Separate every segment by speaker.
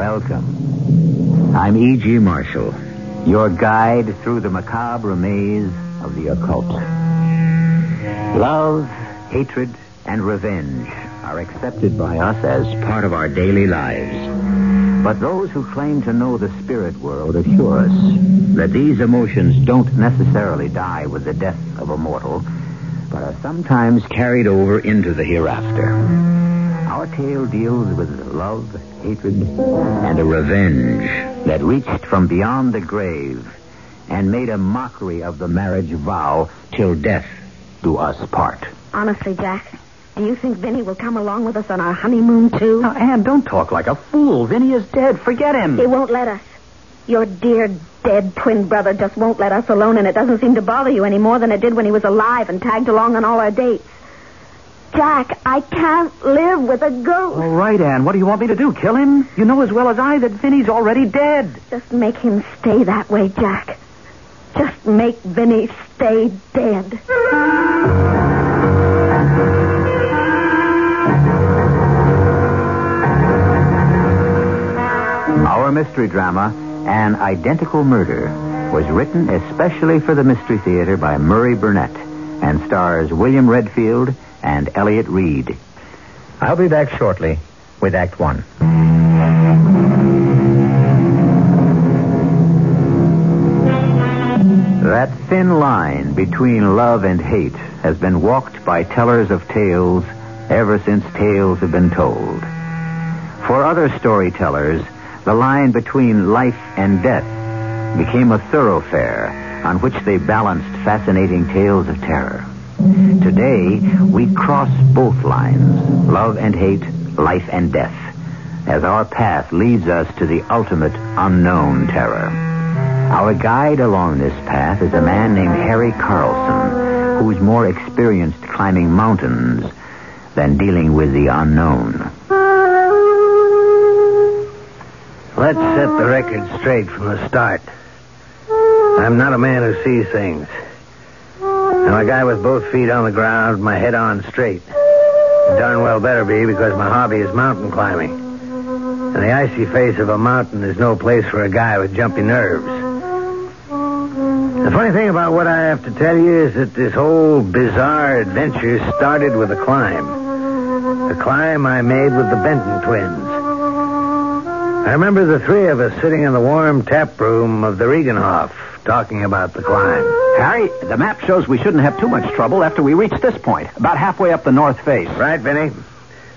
Speaker 1: Welcome. I'm E.G. Marshall, your guide through the macabre maze of the occult. Love, hatred, and revenge are accepted by us as part of our daily lives. But those who claim to know the spirit world assure us that these emotions don't necessarily die with the death of a mortal, but are sometimes carried over into the hereafter. Our tale deals with love, hatred, and a revenge that reached from beyond the grave and made a mockery of the marriage vow till death do us part.
Speaker 2: Honestly, Jack, do you think Vinny will come along with us on our honeymoon, too?
Speaker 1: Now, Anne, don't talk like a fool. Vinny is dead. Forget him.
Speaker 2: He won't let us. Your dear dead twin brother just won't let us alone, and it doesn't seem to bother you any more than it did when he was alive and tagged along on all our dates. Jack, I can't live with a ghost.
Speaker 1: All right, Anne. What do you want me to do? Kill him? You know as well as I that Vinny's already dead.
Speaker 2: Just make him stay that way, Jack. Just make Vinny stay dead.
Speaker 1: Our mystery drama, An Identical Murder, was written especially for the Mystery Theater by Murray Burnett and stars William Redfield and Elliott Reid. I'll be back shortly with Act One. That thin line between love and hate has been walked by tellers of tales ever since tales have been told. For other storytellers, the line between life and death became a thoroughfare on which they balanced fascinating tales of terror. Today, we cross both lines, love and hate, life and death, as our path leads us to the ultimate unknown terror. Our guide along this path is a man named Harry Carlson, who's more experienced climbing mountains than dealing with the unknown.
Speaker 3: Let's set the record straight from the start. I'm not a man who sees things. I'm a guy with both feet on the ground, my head on straight. Darn well better be because my hobby is mountain climbing. And the icy face of a mountain is no place for a guy with jumpy nerves. The funny thing about what I have to tell you is that this whole bizarre adventure started with a climb. A climb I made with the Benton twins. I remember the three of us sitting in the warm tap room of the Regenhof talking about the climb.
Speaker 4: Harry, the map shows we shouldn't have too much trouble after we reach this point, about halfway up the north face.
Speaker 3: Right, Vinny?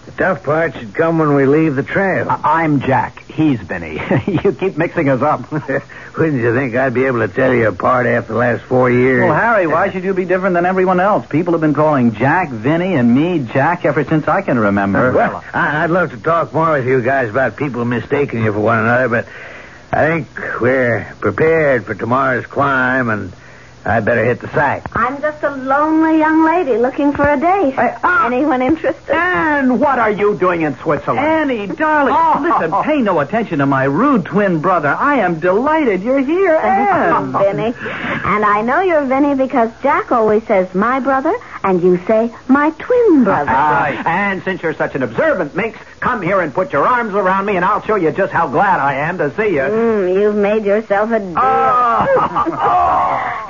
Speaker 3: The tough part should come when we leave the trail.
Speaker 4: I- I'm Jack. He's Vinny. you keep mixing us up.
Speaker 3: Wouldn't you think I'd be able to tell you apart after the last four years?
Speaker 4: Well, Harry, why should you be different than everyone else? People have been calling Jack Vinny and me Jack ever since I can remember.
Speaker 3: Well, uh, I- I'd love to talk more with you guys about people mistaking you for one another, but I think we're prepared for tomorrow's climb, and I'd better hit the sack.
Speaker 2: I'm just a lonely young lady looking for a date.
Speaker 4: ah.
Speaker 2: Anyone interested?
Speaker 4: Anne, what are you doing in Switzerland?
Speaker 5: Annie, darling,
Speaker 4: Oh.
Speaker 5: listen, pay no attention to my rude twin brother. I am delighted you're here, Anne.
Speaker 2: Vinny. And I know you're Vinny because Jack always says my brother, and you say my twin brother.
Speaker 4: Right. And since you're such an observant minx, come here and put your arms around me, and I'll show you just how glad I am to see you.
Speaker 2: Mm, you've made yourself a deal.
Speaker 4: Oh.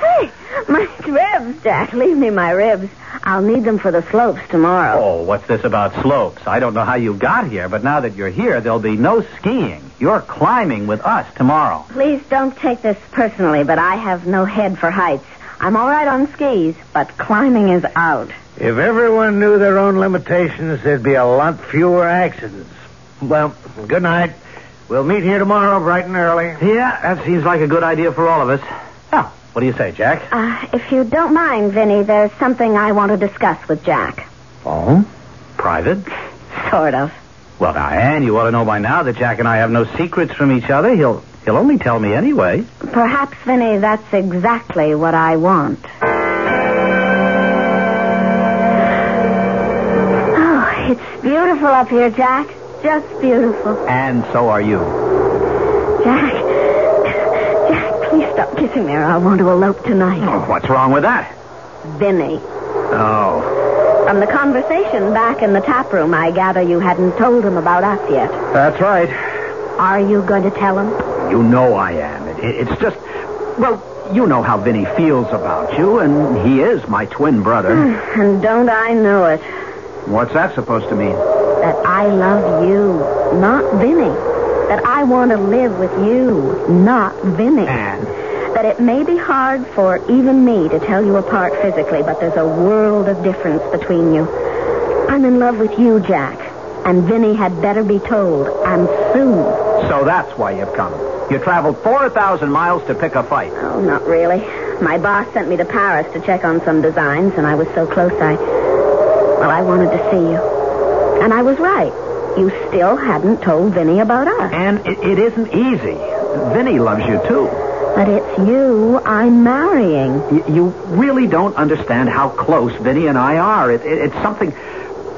Speaker 2: hey, my ribs, Jack. Leave me my ribs. I'll need them for the slopes tomorrow.
Speaker 4: Oh, what's this about slopes? I don't know how you got here, but now that you're here, there'll be no skiing. You're climbing with us tomorrow.
Speaker 2: Please don't take this personally, but I have no head for heights. I'm all right on skis, but climbing is out.
Speaker 3: If everyone knew their own limitations, there'd be a lot fewer accidents. Well, good night. We'll meet here tomorrow bright and early.
Speaker 4: Yeah, that seems like a good idea for all of us. Now, what do you say, Jack?
Speaker 2: Uh, if you don't mind, Vinny, there's something I want to discuss with Jack.
Speaker 4: Oh? Private?
Speaker 2: Sort of.
Speaker 6: Well, now, Anne, you ought to know by now that Jack and I have no secrets from each other. He'll he'll only tell me anyway.
Speaker 2: Perhaps, Vinny, that's exactly what I want. Oh, it's beautiful up here, Jack. Just beautiful.
Speaker 6: And so are you.
Speaker 2: Jack. Jack, please stop kissing me or I want to elope tonight.
Speaker 6: Oh, what's wrong with that?
Speaker 2: Vinny.
Speaker 6: Oh,
Speaker 2: From the conversation back in the tap room, I gather you hadn't told him about us yet.
Speaker 6: that's right.
Speaker 2: Are you going to tell him?
Speaker 6: You know I am. It, it- it's just, well, you know how Vinny feels about you, and he is my twin brother.
Speaker 2: Hmm, and don't I know it?
Speaker 6: What's that supposed to mean?
Speaker 2: That I love you, not Vinny. That I want to live with you, not Vinny.
Speaker 6: Anne.
Speaker 2: That it may be hard for even me to tell you apart physically, but there's a world of difference between you. I'm in love with you, Jack. And Vinny had better be told, and soon.
Speaker 6: So that's why you've come. You traveled 4,000 miles to pick a fight.
Speaker 2: Oh, not really. My boss sent me to Paris to check on some designs, and I was so close I. Well, I wanted to see you. And I was right. You still hadn't told Vinny about us.
Speaker 6: And it, it isn't easy. Vinny loves you, too.
Speaker 2: But it's you I'm marrying.
Speaker 6: Y- you really don't understand how close Vinny and I are. It, it, it's something,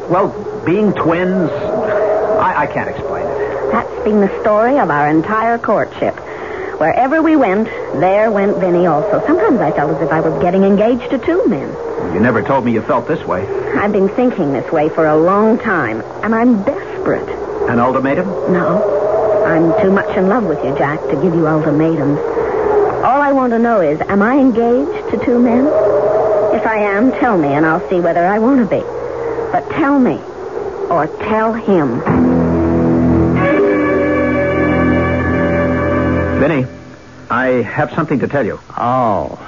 Speaker 6: well, being twins, I, I can't explain.
Speaker 2: That's been the story of our entire courtship. Wherever we went, there went Vinny also. Sometimes I felt as if I was getting engaged to two men.
Speaker 6: You never told me you felt this way.
Speaker 2: I've been thinking this way for a long time, and I'm desperate.
Speaker 6: An ultimatum?
Speaker 2: No, I'm too much in love with you, Jack, to give you ultimatums. All I want to know is, am I engaged to two men? If I am, tell me, and I'll see whether I want to be. But tell me, or tell him.
Speaker 6: Vinny, I have something to tell you. Oh.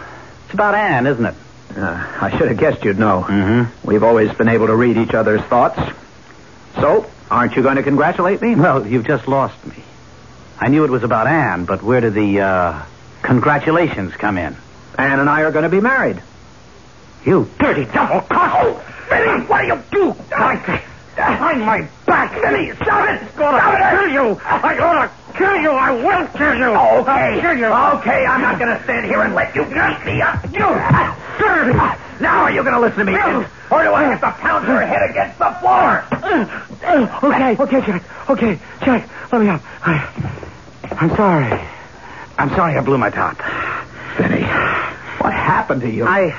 Speaker 6: It's about Anne, isn't it? Uh, I should have guessed you'd know. Mm-hmm. We've always been able to read each other's thoughts. So, aren't you going to congratulate me?
Speaker 4: Well, you've just lost me. I knew it was about Anne, but where do the uh, congratulations come in?
Speaker 6: Anne and I are going to be married.
Speaker 4: You dirty double cross! Vinny, what do you do? Behind my back, Vinny! Stop it! Stop it! kill you! I ought to kill you! I will kill you!
Speaker 6: Okay.
Speaker 4: I'll kill you!
Speaker 6: Okay, I'm not going to stand here and let you beat me up.
Speaker 4: You dirty!
Speaker 6: Now are you going to listen to me? Or do I have to pound your head against the floor?
Speaker 4: Okay, okay, Jack. Okay, Jack, let me up. I, I'm sorry. I'm sorry I blew my top.
Speaker 6: Vinny, what happened to you?
Speaker 4: I,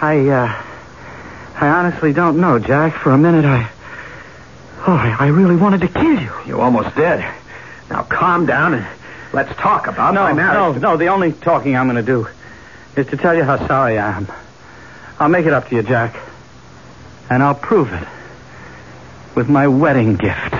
Speaker 4: I, uh, I honestly don't know, Jack. For a minute, I, oh, I, I really wanted to kill you.
Speaker 6: You almost did. Now calm down and let's talk about my
Speaker 4: No,
Speaker 6: marriage.
Speaker 4: no, no. The only talking I'm going to do is to tell you how sorry I am. I'll make it up to you, Jack, and I'll prove it with my wedding gift.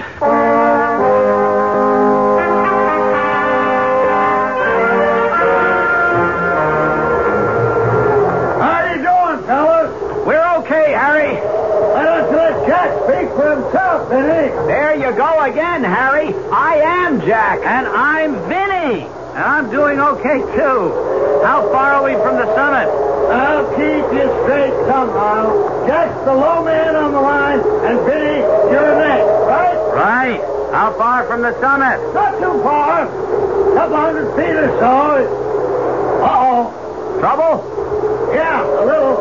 Speaker 5: Doing
Speaker 6: okay
Speaker 4: too. How far are we from the summit?
Speaker 5: I'll keep you straight somehow. Jack's the low man on the line, and Vinny, you're next, right?
Speaker 4: Right. How far from the summit?
Speaker 5: Not too far. A Couple hundred feet or so. Uh-oh.
Speaker 6: Trouble?
Speaker 5: Yeah, a little.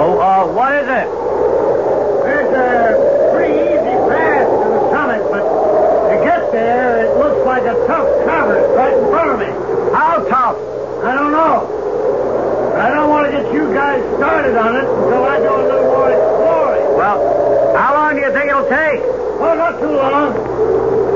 Speaker 4: Oh, uh, what is it?
Speaker 5: There's a pretty easy path to the summit, but to get there, it looks like a tough traverse right in front of me.
Speaker 6: How tough?
Speaker 5: I don't know. I don't want to get you guys started on it until I do a little more exploring.
Speaker 4: Well, how long do you think it'll take?
Speaker 5: Oh, not too long.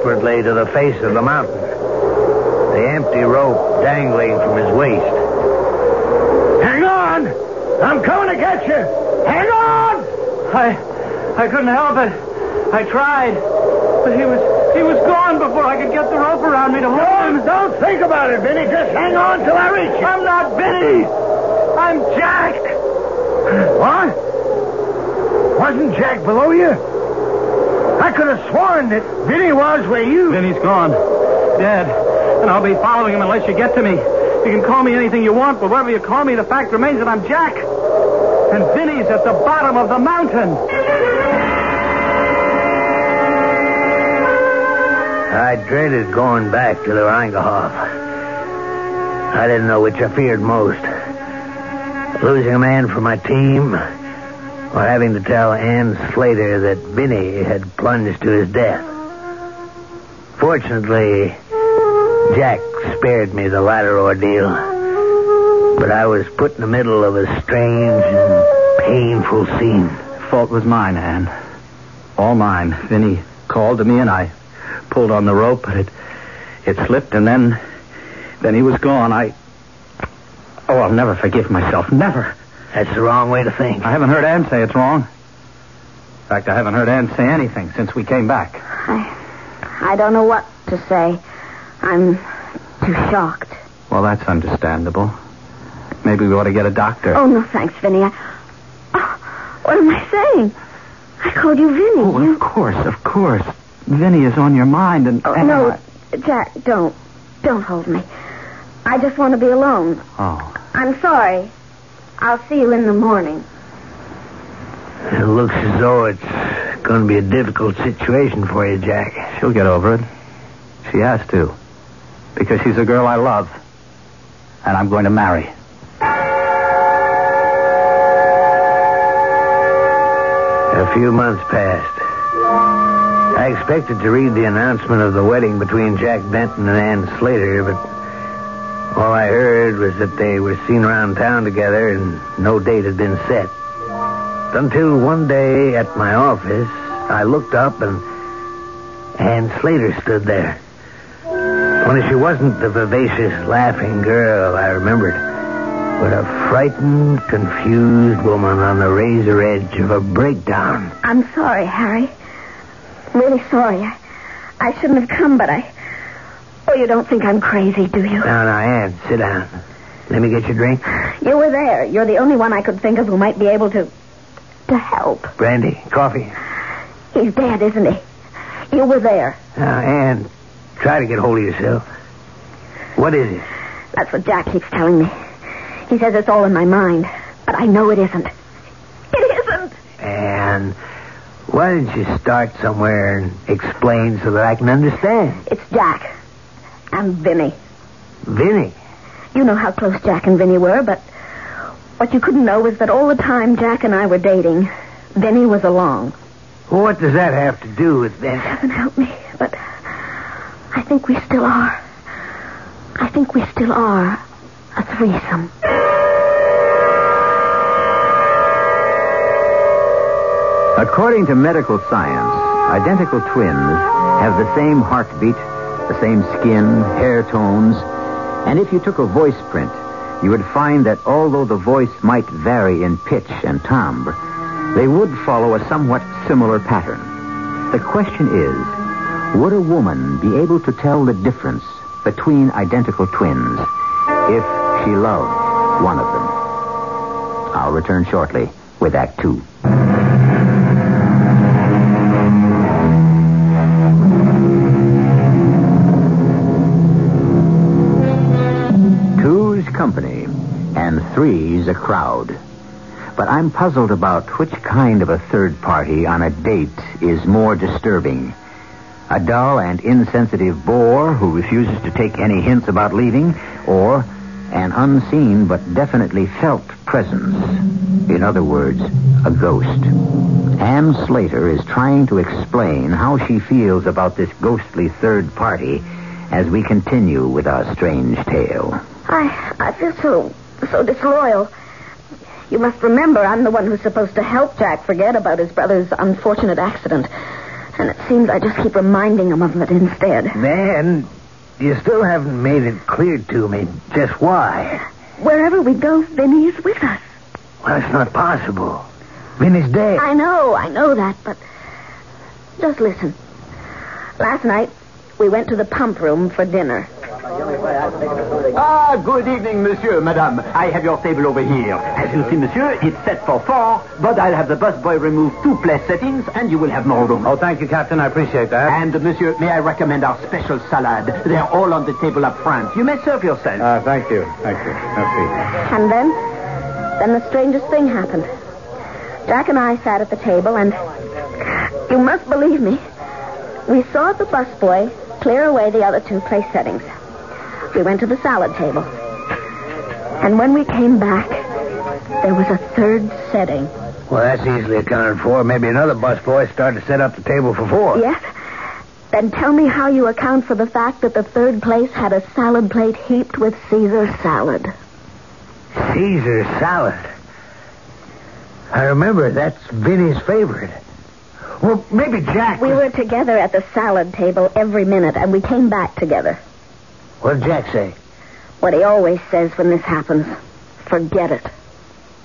Speaker 3: Desperately to the face of the mountain, the empty rope dangling from his waist. Hang on! I'm coming to get you! Hang on!
Speaker 4: I, I couldn't help it. I tried, but he was, he was gone before I could get the rope around me to hold him.
Speaker 3: Don't think about it, Vinny. Just hang on till I reach you.
Speaker 4: I'm not Vinny. I'm Jack.
Speaker 3: What? Wasn't Jack below you? I could have sworn that Vinny was where you.
Speaker 4: Vinny's gone, dead, and I'll be following him unless you get to me. You can call me anything you want, but whatever you call me, the fact remains that I'm Jack, and Vinny's at the bottom of the mountain.
Speaker 3: I dreaded going back to the Reingehof. I didn't know which I feared most. Losing a man from my team, or having to tell Ann Slater that Vinny had plunged to his death. Fortunately, Jack spared me the latter ordeal. But I was put in the middle of a strange and painful scene.
Speaker 4: Fault was mine, Anne. All mine. Vinny called to me, and I pulled on the rope, but it it slipped, and then then he was gone. I oh, I'll never forgive myself. Never.
Speaker 3: That's the wrong way to think.
Speaker 4: I haven't heard Anne say it's wrong. In fact, I haven't heard Anne say anything since we came back.
Speaker 2: I, I don't know what to say. I'm too shocked.
Speaker 4: Well, that's understandable. Maybe we ought to get a doctor.
Speaker 2: Oh, no, thanks, Vinny. I, oh, what am I saying? I called you Vinny.
Speaker 4: Oh,
Speaker 2: You-
Speaker 4: of course, of course. Vinny is on your mind, and
Speaker 2: Oh,
Speaker 4: and
Speaker 2: no,
Speaker 4: I-
Speaker 2: Jack, don't. Don't hold me. I just want to be alone.
Speaker 4: Oh,
Speaker 2: I'm sorry. I'll see you in the morning.
Speaker 3: It looks as though it's going to be a difficult situation for you, Jack.
Speaker 4: she'll get over it. She has to, because she's a girl I love, and I'm going to marry.
Speaker 3: A few months passed. I expected to read the announcement of the wedding between Jack Benton and Ann Slater, but all I heard was that they were seen around town together and no date had been set. Until one day at my office, I looked up and Ann Slater stood there. Only she wasn't the vivacious, laughing girl I remembered, but a frightened, confused woman on the razor edge of a breakdown.
Speaker 2: I'm sorry, Harry. Really sorry. I, I shouldn't have come, but I. Oh, you don't think I'm crazy, do you?
Speaker 3: No, now, Ann, sit down. Let me get you a drink.
Speaker 2: You were there. You're the only one I could think of who might be able to. to help.
Speaker 3: Brandy, coffee.
Speaker 2: He's dead, isn't he? You were there.
Speaker 3: Now, Ann, try to get hold of yourself. What is it?
Speaker 2: That's what Jack keeps telling me. He says it's all in my mind, but I know it isn't. It isn't.
Speaker 3: Ann, why don't you start somewhere and explain so that I can understand?
Speaker 2: It's Jack and Vinny.
Speaker 3: Vinny.
Speaker 2: You know how close Jack and Vinny were, but what you couldn't know was that all the time Jack and I were dating, Vinny was along.
Speaker 3: What does that have to do with this?
Speaker 2: Heaven help me, but I think we still are. I think we still are a threesome.
Speaker 1: According to medical science, identical twins have the same heartbeat, the same skin, hair tones, and if you took a voice print, you would find that although the voice might vary in pitch and timbre, they would follow a somewhat similar pattern. The question is, would a woman be able to tell the difference between identical twins if she loved one of them? I'll return shortly with Act Two. Crowd. But I'm puzzled about which kind of a third party on a date is more disturbing. A dull and insensitive bore who refuses to take any hints about leaving, or an unseen but definitely felt presence. In other words, a ghost. Anne Slater is trying to explain how she feels about this ghostly third party as we continue with our strange tale.
Speaker 2: I I feel so so disloyal. You must remember I'm the one who's supposed to help Jack forget about his brother's unfortunate accident. And it seems I just keep reminding him of it instead.
Speaker 3: Man, you still haven't made it clear to me just why.
Speaker 2: Wherever we go, Vinny is with us.
Speaker 3: Well, that's not possible. Vinny's dead.
Speaker 2: I know, I know that, but just listen. Last night, we went to the pump room for dinner.
Speaker 6: Ah, good evening, monsieur, madame. I have your table over here. As you see, monsieur, it's set for four, but I'll have the busboy remove two place settings, and you will have more room.
Speaker 3: Oh, thank you, Captain. I appreciate that.
Speaker 6: And, monsieur, may I recommend our special salad? They're all on the table up front. You may serve yourself.
Speaker 3: Uh, thank you. Thank you. Merci.
Speaker 2: And then, then the strangest thing happened. Jack and I sat at the table, and you must believe me, we saw the busboy clear away the other two place settings. We went to the salad table. And when we came back, there was a third setting.
Speaker 3: Well, that's easily accounted for. Maybe another busboy started to set up the table for four.
Speaker 2: Yes? Then tell me how you account for the fact that the third place had a salad plate heaped with Caesar salad.
Speaker 3: Caesar salad. I remember that's Vinny's favorite. Well, maybe Jack.
Speaker 2: We
Speaker 3: was-
Speaker 2: were together at the salad table every minute, and we came back together.
Speaker 3: What did Jack say?
Speaker 2: What he always says when this happens forget it.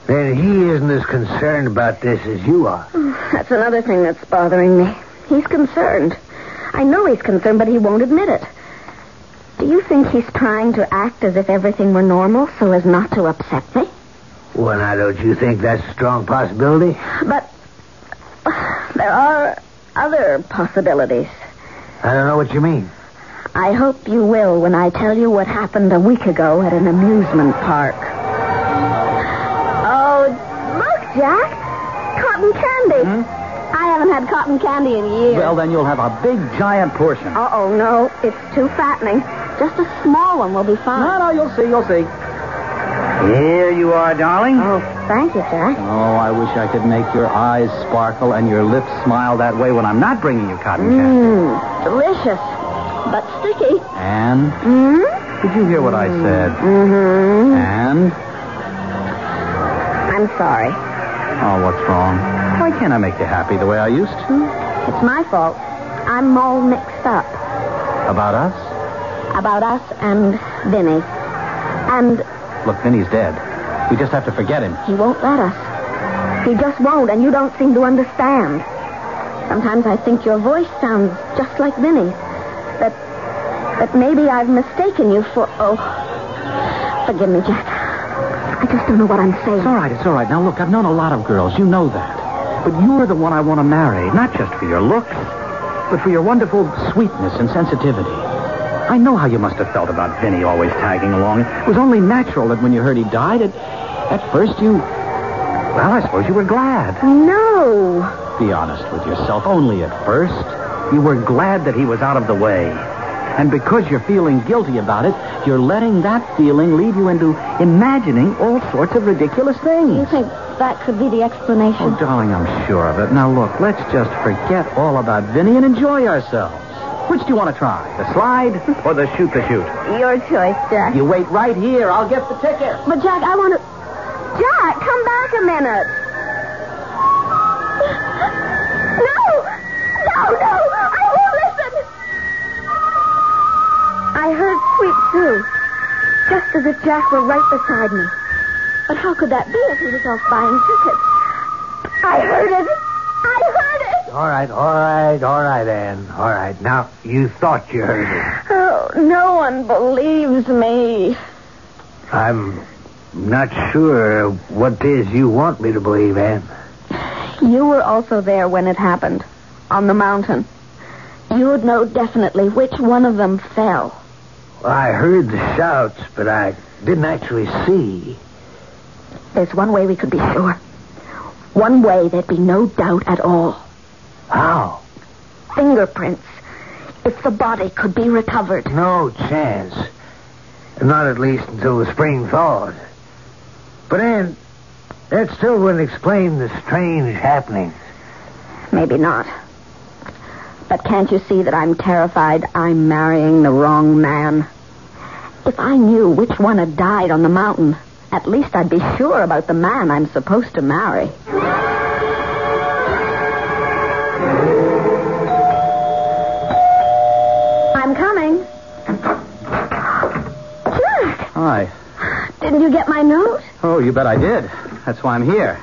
Speaker 3: Then he isn't as concerned about this as you are.
Speaker 2: Oh, that's another thing that's bothering me. He's concerned. I know he's concerned, but he won't admit it. Do you think he's trying to act as if everything were normal so as not to upset me?
Speaker 3: Well, now, don't you think that's a strong possibility?
Speaker 2: But uh, there are other possibilities.
Speaker 3: I don't know what you mean.
Speaker 2: I hope you will when I tell you what happened a week ago at an amusement park. Oh, look, Jack. Cotton candy. Hmm? I haven't had cotton candy in years.
Speaker 4: Well, then you'll have a big, giant portion.
Speaker 2: Uh-oh, no. It's too fattening. Just a small one will be fine.
Speaker 4: No, no, you'll see, you'll see.
Speaker 3: Here you are, darling.
Speaker 2: Oh, thank you, Jack.
Speaker 4: Oh, I wish I could make your eyes sparkle and your lips smile that way when I'm not bringing you cotton candy.
Speaker 2: Mmm, delicious. But sticky.
Speaker 4: And
Speaker 2: Mmm?
Speaker 4: did you hear what I said?
Speaker 2: Mm-hmm.
Speaker 4: And
Speaker 2: I'm sorry.
Speaker 4: oh, what's wrong? Why can't I make you happy the way I used to?
Speaker 2: It's my fault. I'm all mixed up
Speaker 4: About us?
Speaker 2: about us and Vinny. And
Speaker 4: Look, Vinny's dead. We just have to forget him.
Speaker 2: he won't let us. He just won't, and you don't seem to understand. Sometimes I think your voice sounds just like Vinny's. That that maybe I've mistaken you for oh forgive me, Jack. I just don't know what I'm saying.
Speaker 4: It's all right, it's all right. Now, look, I've known a lot of girls. You know that. But you're the one I want to marry, not just for your looks, but for your wonderful sweetness and sensitivity. I know how you must have felt about Vinny always tagging along. It was only natural that when you heard he died, at, at first you. Well, I suppose you were glad.
Speaker 2: No.
Speaker 4: Be honest with yourself. Only at first. You were glad that he was out of the way. And because you're feeling guilty about it, you're letting that feeling lead you into imagining all sorts of ridiculous things.
Speaker 2: You think that could be the explanation?
Speaker 4: Oh, darling, I'm sure of it. Now, look, let's just forget all about Vinny and enjoy ourselves. Which do you want to try? The slide or the shoot the chute?
Speaker 2: Your choice, Jack.
Speaker 4: You wait right here. I'll get the ticket.
Speaker 2: But Jack, I want to. Jack, come back a minute. Just as if Jack were right beside me. But how could that be if he was off buying tickets? I heard it. I heard it.
Speaker 3: All right, all right, all right, Anne. All right. Now, you thought you heard it.
Speaker 2: Oh, no one believes me.
Speaker 3: I'm not sure what it is you want me to believe, Anne.
Speaker 2: You were also there when it happened, on the mountain. You would know definitely which one of them fell.
Speaker 3: I heard the shouts, but I didn't actually see.
Speaker 2: There's one way we could be sure. One way there'd be no doubt at all.
Speaker 3: How?
Speaker 2: Fingerprints. If the body could be recovered.
Speaker 3: No chance. Not at least until the spring thaws. But, Anne, that still wouldn't explain the strange happenings.
Speaker 2: Maybe not. But can't you see that I'm terrified I'm marrying the wrong man? If I knew which one had died on the mountain, at least I'd be sure about the man I'm supposed to marry. I'm coming. Jack,
Speaker 4: Hi.
Speaker 2: didn't you get my note?
Speaker 4: Oh, you bet I did. That's why I'm here.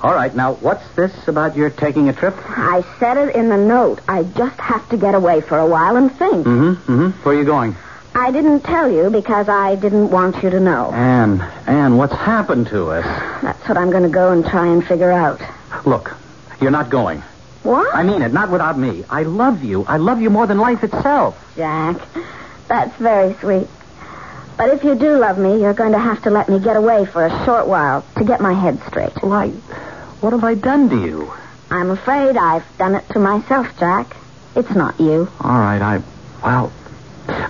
Speaker 4: All right, now, what's this about your taking a trip?
Speaker 2: I said it in the note. I just have to get away for a while and think.
Speaker 4: Mm-hmm, mm-hmm. Where are you going?
Speaker 2: I didn't tell you because I didn't want you to know.
Speaker 4: Anne, Anne, what's happened to us?
Speaker 2: That's what I'm going to go and try and figure out.
Speaker 4: Look, you're not going.
Speaker 2: What?
Speaker 4: I mean it, not without me. I love you. I love you more than life itself.
Speaker 2: Jack, that's very sweet. But if you do love me, you're going to have to let me get away for a short while to get my head straight.
Speaker 4: Why, what have I done to you?
Speaker 2: I'm afraid I've done it to myself, Jack. It's not you.
Speaker 4: All right, I. Well,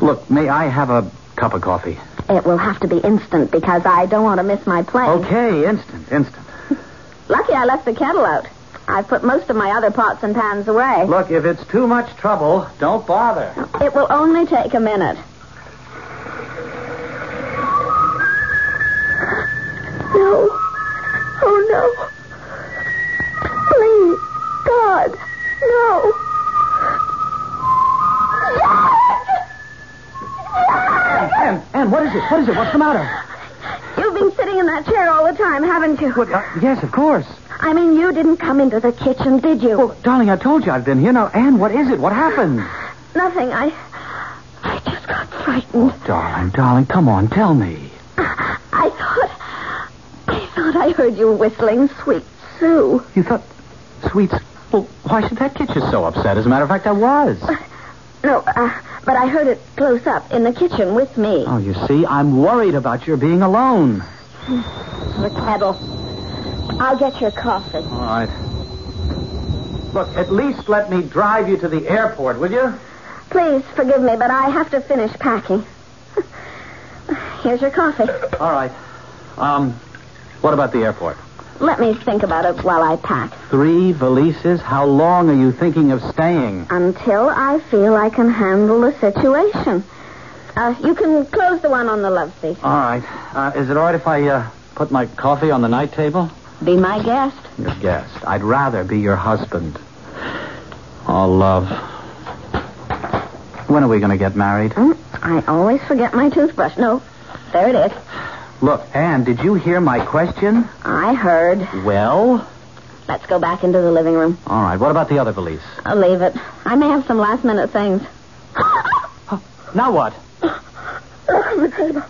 Speaker 4: look, may I have a cup of coffee?
Speaker 2: It will have to be instant because I don't want to miss my plane.
Speaker 4: Okay, instant, instant.
Speaker 2: Lucky I left the kettle out. I've put most of my other pots and pans away.
Speaker 4: Look, if it's too much trouble, don't bother.
Speaker 2: It will only take a minute. No. Oh, no. Please, God, no.
Speaker 4: Anne, what is it? What is it? What's the matter?
Speaker 2: You've been sitting in that chair all the time, haven't you?
Speaker 4: What, uh, yes, of course.
Speaker 2: I mean, you didn't come into the kitchen, did you?
Speaker 4: Well, darling, I told you I've been here. Now, Anne, what is it? What happened?
Speaker 2: Nothing. I. I just got frightened.
Speaker 4: Darling, darling, come on, tell me.
Speaker 2: I thought. I thought I heard you whistling Sweet Sue.
Speaker 4: You thought, sweets. Well, why should that get you so upset? As a matter of fact, I was.
Speaker 2: No, uh, but I heard it close up in the kitchen with me.
Speaker 4: Oh, you see, I'm worried about your being alone.
Speaker 2: The kettle. I'll get your coffee.
Speaker 4: All right. Look, at least let me drive you to the airport, will you?
Speaker 2: Please forgive me, but I have to finish packing. Here's your coffee.
Speaker 4: All right. Um, what about the airport?
Speaker 2: Let me think about it while I pack.
Speaker 4: Three valises? How long are you thinking of staying?
Speaker 2: Until I feel I can handle the situation. Uh, you can close the one on the love seat.
Speaker 4: All right. Uh, is it all right if I uh, put my coffee on the night table?
Speaker 2: Be my guest.
Speaker 4: Your guest. I'd rather be your husband. Oh, love. When are we going to get married?
Speaker 2: Hmm? I always forget my toothbrush. No, there it is.
Speaker 4: Look, Anne, did you hear my question?
Speaker 2: I heard.
Speaker 4: Well?
Speaker 2: Let's go back into the living room.
Speaker 4: All right. What about the other valise?
Speaker 2: I'll leave it. I may have some last minute things.
Speaker 4: Now what?
Speaker 2: Look on the table.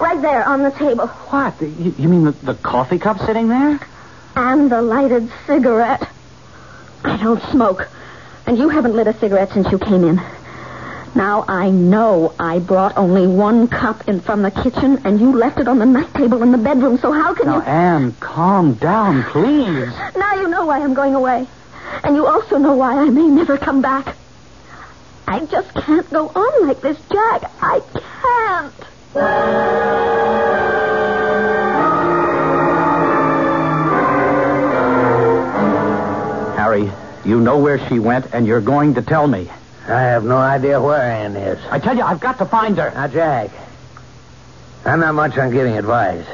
Speaker 2: Right there on the table.
Speaker 4: What? You, you mean the, the coffee cup sitting there?
Speaker 2: And the lighted cigarette. I don't smoke. And you haven't lit a cigarette since you came in. Now I know I brought only one cup in from the kitchen, and you left it on the night table in the bedroom, so how can
Speaker 4: Now,
Speaker 2: you...
Speaker 4: Anne, calm down, please.
Speaker 2: Now you know why I'm going away. And you also know why I may never come back. I just can't go on like this, Jack. I can't.
Speaker 4: Harry, you know where she went, and you're going to tell me.
Speaker 3: I have no idea where Ann is.
Speaker 4: I tell you, I've got to find her.
Speaker 3: Now, Jack, I'm not much on giving advice,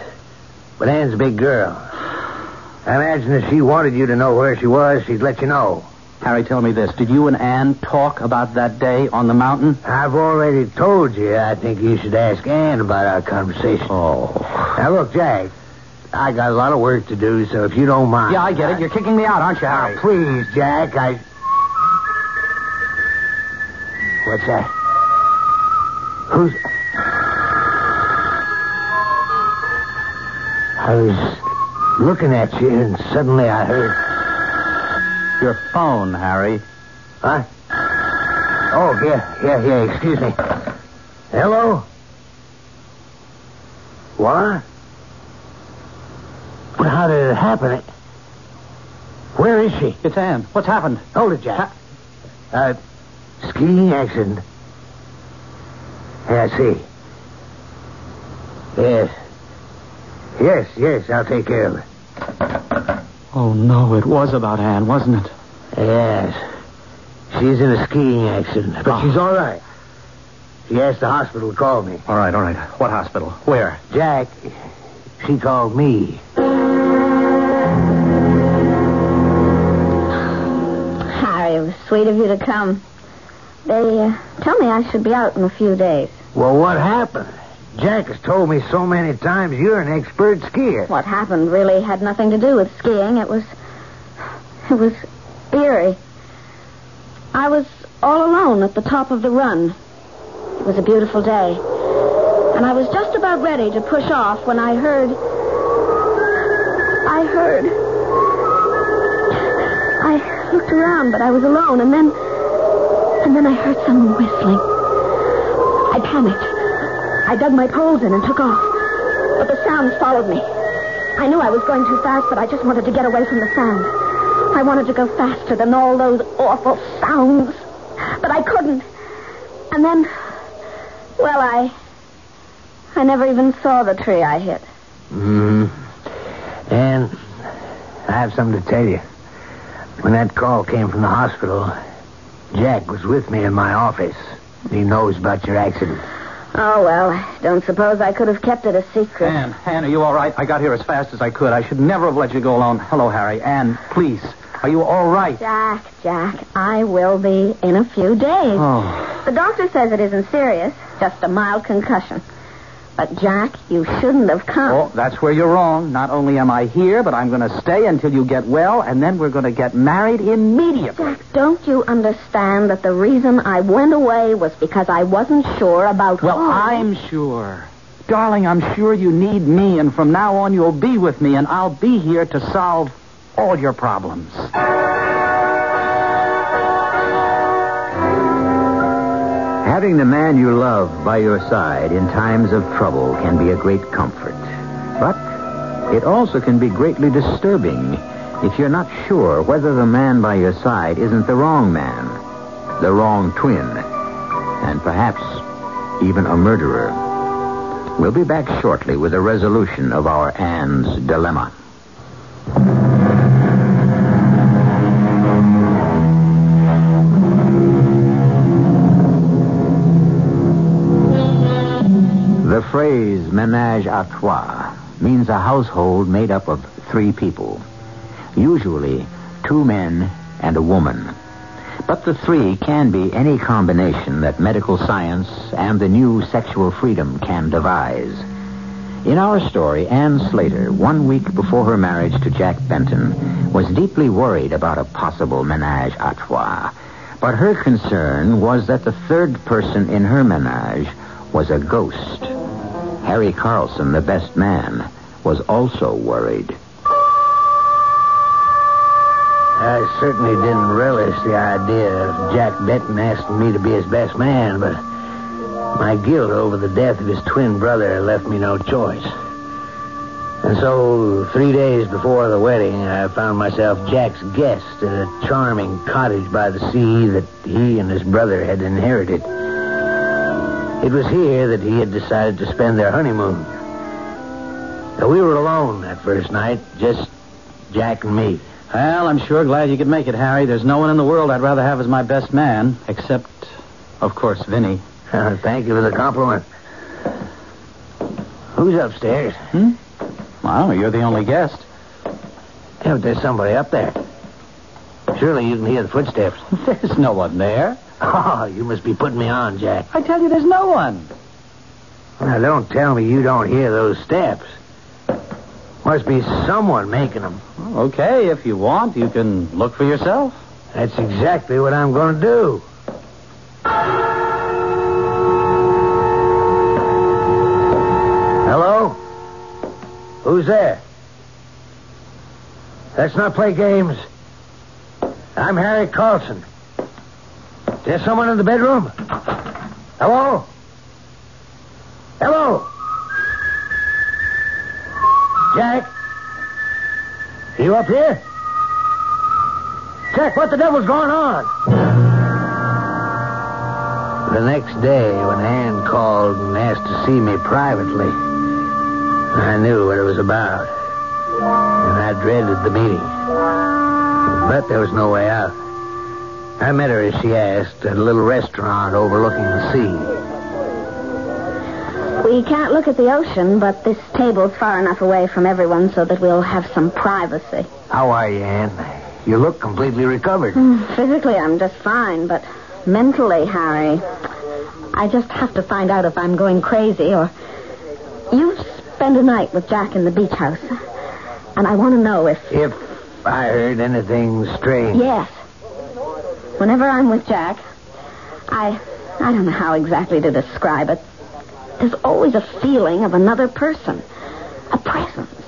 Speaker 3: but Ann's a big girl. I imagine if she wanted you to know where she was, she'd let you know.
Speaker 4: Harry, tell me this. Did you and Anne talk about that day on the mountain?
Speaker 3: I've already told you I think you should ask Ann about our conversation.
Speaker 4: Oh.
Speaker 3: Now, look, Jack, I got a lot of work to do, so if you don't mind.
Speaker 4: Yeah, I get it. You're kicking me out, aren't you,
Speaker 3: Now,
Speaker 4: Harry?
Speaker 3: please, Jack, I. What's that? Who's. I was looking at you, and suddenly I heard.
Speaker 4: Your phone, Harry.
Speaker 3: Huh? Oh, yeah, yeah, yeah, excuse me. Hello? What? But how did it happen? Where is she?
Speaker 4: It's Anne. What's happened?
Speaker 3: Hold it, Jack. Uh, skiing accident. Yeah, I see. Yes. Yes, yes, I'll take care of it.
Speaker 4: Oh, no, it was about Anne, wasn't it?
Speaker 3: Yes. She's in a skiing accident, but
Speaker 4: Oh.
Speaker 3: she's all right. She asked the hospital to call me.
Speaker 4: All right, all right. What hospital? Where?
Speaker 3: Jack, she called me.
Speaker 2: Harry, it was sweet of you to come. They uh, tell me I should be out in a few days.
Speaker 3: Well, what happened? Jack has told me so many times you're an expert skier.
Speaker 2: What happened really had nothing to do with skiing. It was. It was eerie. I was all alone at the top of the run. It was a beautiful day. And I was just about ready to push off when I heard. I heard. I looked around, but I was alone, and then. Then I heard someone whistling. I panicked. I dug my poles in and took off. But the sounds followed me. I knew I was going too fast, but I just wanted to get away from the sound. I wanted to go faster than all those awful sounds. But I couldn't. And then, well, I. I never even saw the tree I hit.
Speaker 3: Hmm. And I have something to tell you. When that call came from the hospital, Jack was with me in my office. He knows about your accident.
Speaker 2: Oh, well, don't suppose I could have kept it a secret.
Speaker 4: Anne, Anne, are you all right? I got here as fast as I could. I should never have let you go alone. Hello, Harry. Anne, please. Are you all right?
Speaker 2: Jack, Jack, I will be in a few days.
Speaker 4: Oh.
Speaker 2: The doctor says it isn't serious, just a mild concussion. But, Jack, you shouldn't have come.
Speaker 4: Oh, that's where you're wrong. Not only am I here, but I'm going to stay until you get well, and then we're going to get married immediately.
Speaker 2: Jack, don't you understand that the reason I went away was because I wasn't sure about
Speaker 4: Well,
Speaker 2: home?
Speaker 4: I'm sure. Darling, I'm sure you need me, and from now on you'll be with me, and I'll be here to solve all your problems.
Speaker 1: Having the man you love by your side in times of trouble can be a great comfort. But it also can be greatly disturbing if you're not sure whether the man by your side isn't the wrong man, the wrong twin, and perhaps even a murderer. We'll be back shortly with a resolution of our Anne's dilemma. Phrase menage a trois means a household made up of three people, usually two men and a woman. But the three can be any combination that medical science and the new sexual freedom can devise. In our story, Anne Slater, one week before her marriage to Jack Benton, was deeply worried about a possible menage a trois. But her concern was that the third person in her menage was a ghost. Harry Carlson, the best man, was also worried.
Speaker 3: I certainly didn't relish the idea of Jack Benton asking me to be his best man, but my guilt over the death of his twin brother left me no choice. And so, three days before the wedding, I found myself Jack's guest at a charming cottage by the sea that he and his brother had inherited. It was here that he had decided to spend their honeymoon. Now, we were alone that first night, just Jack and me.
Speaker 4: Well, I'm sure glad you could make it, Harry. There's no one in the world I'd rather have as my best man, except, of course, Vinny.
Speaker 3: Thank you for the compliment. Who's upstairs?
Speaker 4: Hmm? Well, you're the only guest.
Speaker 3: Yeah, but there's somebody up there. Surely you can hear the footsteps.
Speaker 4: There's no one there.
Speaker 3: Oh, you must be putting me on, Jack.
Speaker 4: I tell you, there's no one.
Speaker 3: Now, don't tell me you don't hear those steps. Must be someone making them.
Speaker 4: Okay, if you want, you can look for yourself.
Speaker 3: That's exactly what I'm going to do. Hello? Who's there? Let's not play games. I'm Harry Carlson. Is there someone in the bedroom? Hello? Hello? Jack? You up here? Jack, what the devil's going on? The next day, when Ann called and asked to see me privately, I knew what it was about. And I dreaded the meeting. But there was no way out. I met her as she asked at a little restaurant overlooking the sea.
Speaker 2: We can't look at the ocean, but this table's far enough away from everyone so that we'll have some privacy.
Speaker 3: How are you, Anne? You look completely recovered.
Speaker 2: Hmm, physically, I'm just fine, but mentally, Harry, I just have to find out if I'm going crazy or. You spend a night with Jack in the beach house, and I want to know if.
Speaker 3: If I heard anything strange.
Speaker 2: Yes. Whenever I'm with Jack, I. I don't know how exactly to describe it. There's always a feeling of another person, a presence,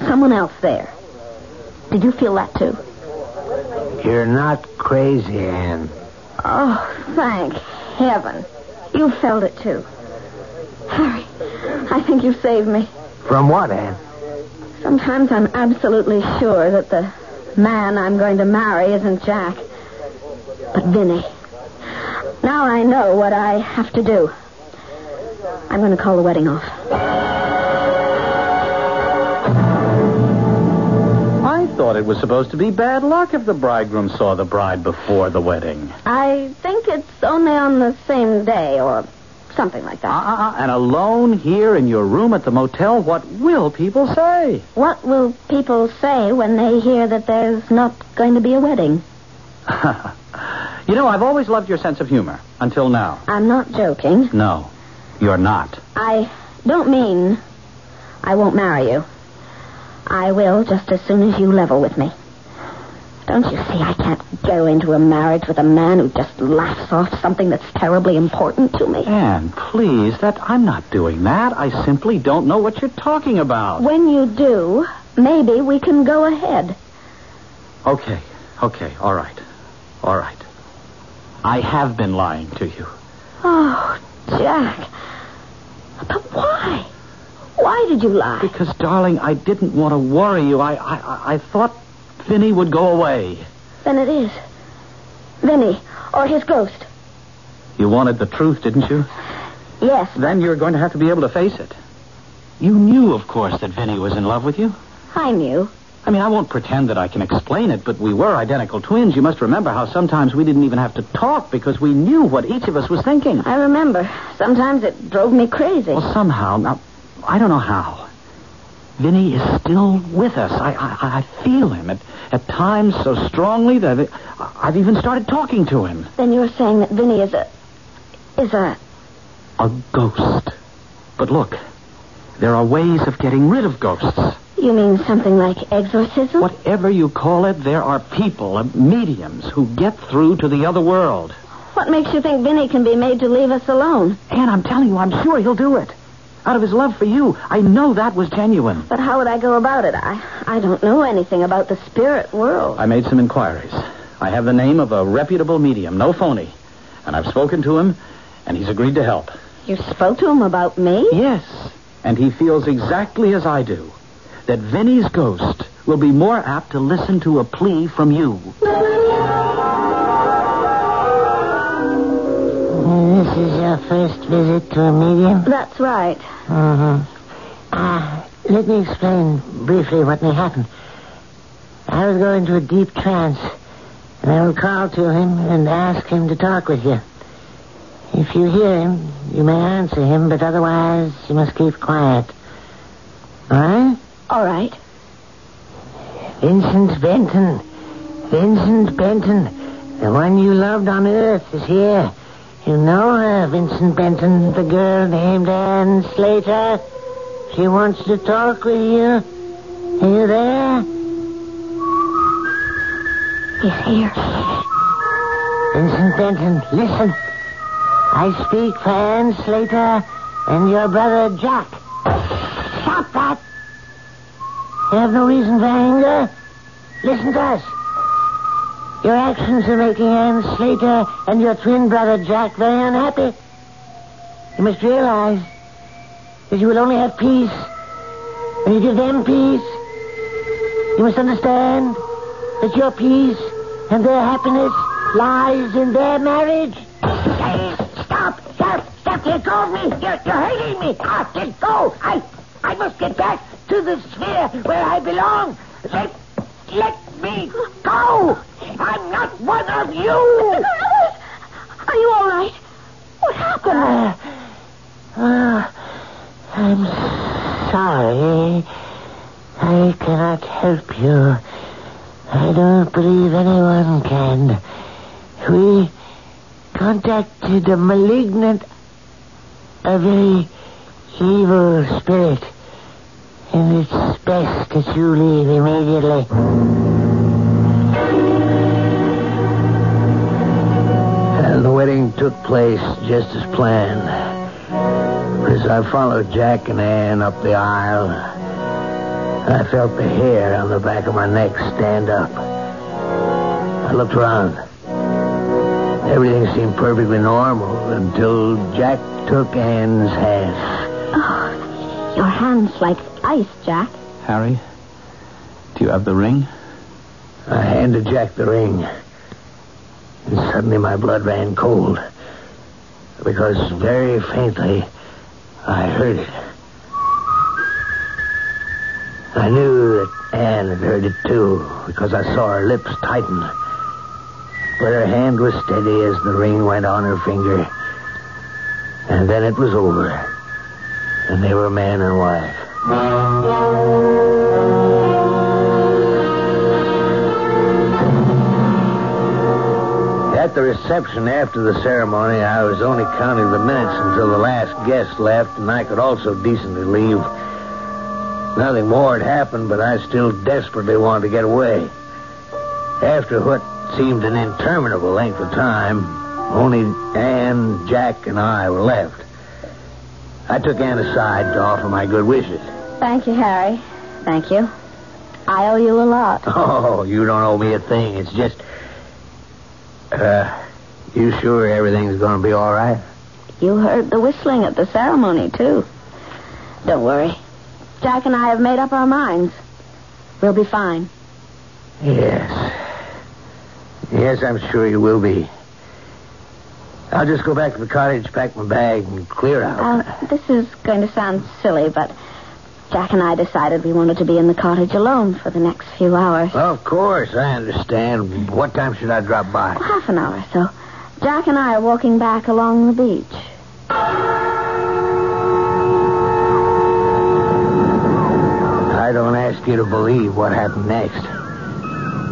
Speaker 2: someone else there. Did you feel that too?
Speaker 3: You're not crazy, Anne.
Speaker 2: Oh, thank heaven. You felt it too. Harry, I think you saved me.
Speaker 3: From what, Anne?
Speaker 2: Sometimes I'm absolutely sure that the man I'm going to marry isn't Jack, but Vinny. Now I know what I have to do. I'm going to call the wedding off.
Speaker 4: I thought it was supposed to be bad luck if the bridegroom saw the bride before the wedding.
Speaker 2: I think it's only on the same day or something like that.
Speaker 4: Uh-uh. uh-uh and alone here in your room at the motel, what will people say?
Speaker 2: What will people say when they hear that there's not going to be a wedding?
Speaker 4: You know, I've always loved your sense of humor until now.
Speaker 2: I'm not joking.
Speaker 4: No, you're not.
Speaker 2: I don't mean I won't marry you. I will just as soon as you level with me. Don't you see I can't go into a marriage with a man who just laughs off something that's terribly important to me?
Speaker 4: Anne, please, that I'm not doing that. I simply don't know what you're talking about.
Speaker 2: When you do, maybe we can go ahead.
Speaker 4: Okay, okay, all right. All right. I have been lying to you.
Speaker 2: Oh, Jack. But why? Why did you lie?
Speaker 4: Because, darling, I didn't want to worry you. I, I, I- thought Vinny would go away.
Speaker 2: Then it is. Vinny, or his ghost.
Speaker 4: You wanted the truth, didn't you?
Speaker 2: Yes,
Speaker 4: Then you're going to have to be able to face it. You knew, of course, that Vinny was in love with you.
Speaker 2: I knew.
Speaker 4: I mean, I won't pretend that I can explain it, but we were identical twins. You must remember how sometimes we didn't even have to talk because we knew what each of us was thinking.
Speaker 2: I remember. Sometimes it drove me crazy.
Speaker 4: Well, somehow, now, I don't know how. Vinny is still with us. I, I, I feel him at, at times so strongly that it, I've even started talking to him.
Speaker 2: Then you're saying that Vinny is a. is a.
Speaker 4: A ghost. But look, there are ways of getting rid of ghosts.
Speaker 2: You mean something like exorcism?
Speaker 4: Whatever you call it, there are people, uh, mediums, who get through to the other world.
Speaker 2: What makes you think Vinny can be made to leave us alone?
Speaker 4: And I'm telling you, I'm sure he'll do it. Out of his love for you. I know that was genuine.
Speaker 2: But how would I go about it? I, I don't know anything about the spirit world.
Speaker 4: I made some inquiries. I have the name of a reputable medium, no phony. And I've spoken to him, and he's agreed to help.
Speaker 2: You spoke to him about me?
Speaker 4: Yes. And he feels exactly as I do that Vinny's ghost will be more apt to listen to a plea from you.
Speaker 7: This is your first visit to a medium?
Speaker 2: That's right.
Speaker 7: Mm-hmm. Uh, let me explain briefly what may happen. I will go into a deep trance, and I will call to him and ask him to talk with you. If you hear him, you may answer him, but otherwise you must keep quiet. All right?
Speaker 2: All right.
Speaker 7: Vincent Benton. Vincent Benton. The one you loved on Earth is here. You know her, Vincent Benton, the girl named Anne Slater. She wants to talk with you. Are you there?
Speaker 2: He's here.
Speaker 7: Vincent Benton, listen. I speak for Anne Slater and your brother Jack. Stop that! You have no reason for anger. Listen to us. Your actions are making Anne Slater and your twin brother Jack very unhappy. You must realize that you will only have peace when you give them peace. You must understand that your peace and their happiness lies in their marriage. Stop! Stop! Stop! Let go me! You're, you're hurting me! Ah, let go! I, I must get back to the sphere where I belong. Let, let me go! I'm not one of you!
Speaker 2: Are you all right? What happened?
Speaker 7: Uh, I'm sorry. I cannot help you. I don't believe anyone can. We contacted a malignant, a very evil spirit. And it's best that you leave immediately.
Speaker 3: And the wedding took place just as planned. As I followed Jack and Anne up the aisle, I felt the hair on the back of my neck stand up. I looked around. Everything seemed perfectly normal until Jack took Anne's hand.
Speaker 2: Oh, Your hand's like ice, Jack.
Speaker 8: Harry, do you have the ring?
Speaker 3: I handed Jack the ring. And suddenly my blood ran cold. Because very faintly, I heard it. I knew that Anne had heard it too, because I saw her lips tighten. But her hand was steady as the ring went on her finger. And then it was over. And they were man and wife. At the reception after the ceremony, I was only counting the minutes until the last guest left, and I could also decently leave. Nothing more had happened, but I still desperately wanted to get away. After what seemed an interminable length of time, only Anne, Jack, and I were left. I took Anne aside to offer my good wishes.
Speaker 2: Thank you, Harry. Thank you. I owe you a lot.
Speaker 3: Oh, you don't owe me a thing. It's just. Uh, you sure everything's going to be all right?
Speaker 2: You heard the whistling at the ceremony, too. Don't worry. Jack and I have made up our minds. We'll be fine.
Speaker 3: Yes. Yes, I'm sure you will be. I'll just go back to the cottage, pack my bag, and clear out.
Speaker 2: Uh, this is going to sound silly, but Jack and I decided we wanted to be in the cottage alone for the next few hours.
Speaker 3: Well, of course, I understand. What time should I drop by?
Speaker 2: Half an hour or so. Jack and I are walking back along the beach.
Speaker 3: I don't ask you to believe what happened next.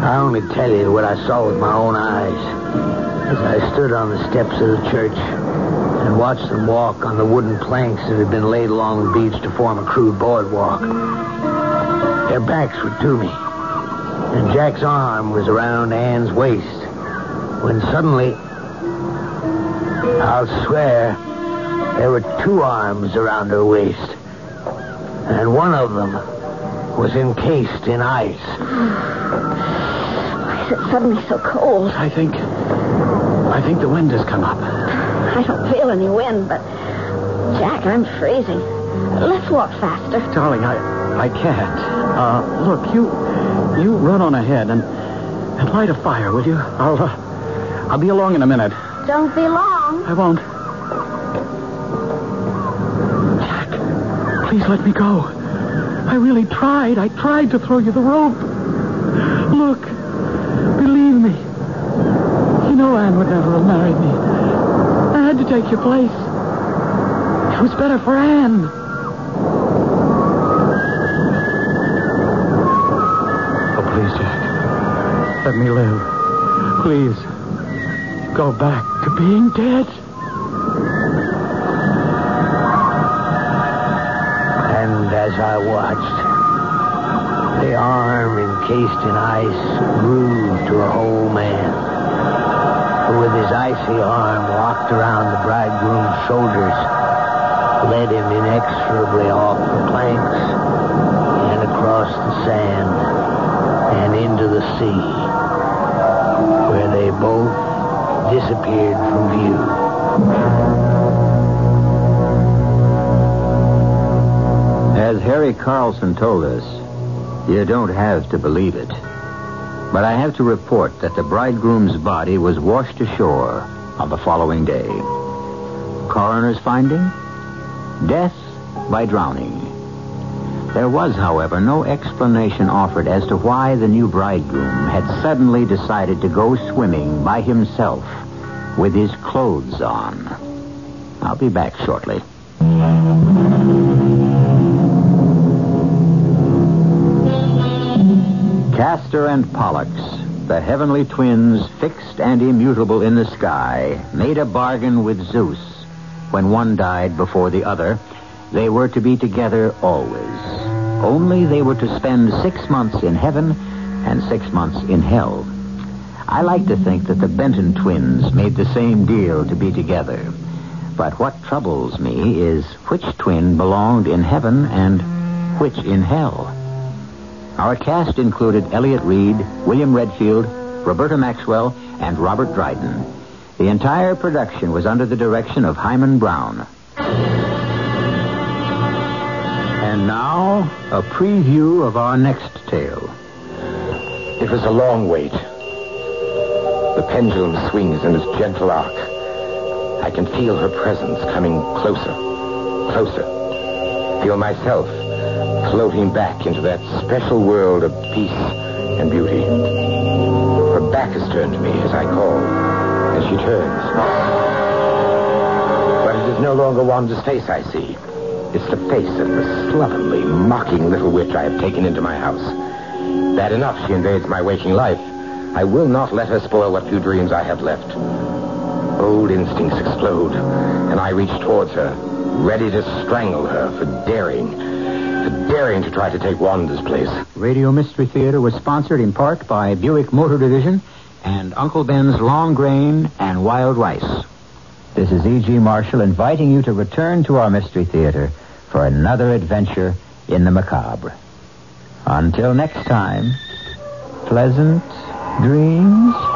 Speaker 3: I only tell you what I saw with my own eyes as I stood on the steps of the church and watched them walk on the wooden planks that had been laid along the beach to form a crude boardwalk. Their backs were to me, and Jack's arm was around Anne's waist when suddenly, I'll swear, there were two arms around her waist, and one of them was encased in ice.
Speaker 2: Why is it suddenly so cold?
Speaker 8: I think. I think the wind has come up.
Speaker 2: I don't feel any wind, but Jack, I'm freezing. Let's walk faster.
Speaker 8: Darling, I I can't. Uh, look, you you run on ahead and and light a fire, will you? I'll uh, I'll be along in a minute.
Speaker 2: Don't be long.
Speaker 8: I won't. Jack, please let me go. I really tried. I tried to throw you the rope. Look, believe me. You know Anne would never have married me. I had to take your place. It was better for Anne. Oh, please, Jack. Let me live. Please. Go back to being dead.
Speaker 3: And as I watched, the arm encased in ice grew to a whole man, who with his icy arm locked around the bridegroom's shoulders, led him inexorably off the planks and across the sand and into the sea, where they both disappeared from view.
Speaker 1: As Harry Carlson told us, You don't have to believe it. But I have to report that the bridegroom's body was washed ashore on the following day. Coroner's finding? Death by drowning. There was, however, no explanation offered as to why the new bridegroom had suddenly decided to go swimming by himself with his clothes on. I'll be back shortly. Castor and Pollux, the heavenly twins fixed and immutable in the sky, made a bargain with Zeus. When one died before the other, they were to be together always. Only they were to spend six months in heaven and six months in hell. I like to think that the Benton twins made the same deal to be together. But what troubles me is which twin belonged in heaven and which in hell. Our cast included Elliott Reid, William Redfield, Roberta Maxwell, and Robert Dryden. The entire production was under the direction of Himan Brown. And now, a preview of our next tale.
Speaker 9: It was a long wait. The pendulum swings in its gentle arc. I can feel her presence coming closer, closer. Feel myself floating back into that special world of peace and beauty. Her back is turned to me as I call, and she turns. But it is no longer Wanda's face I see. It's the face of the slovenly, mocking little witch I have taken into my house. Bad enough she invades my waking life. I will not let her spoil what few dreams I have left. Old instincts explode, and I reach towards her, ready to strangle her for daring, daring to try to take Wanda's place.
Speaker 1: Radio Mystery Theater was sponsored in part by Buick Motor Division and Uncle Ben's Long Grain and Wild Rice. This is E.G. Marshall inviting you to return to our Mystery Theater for another adventure in the macabre. Until next time, pleasant dreams.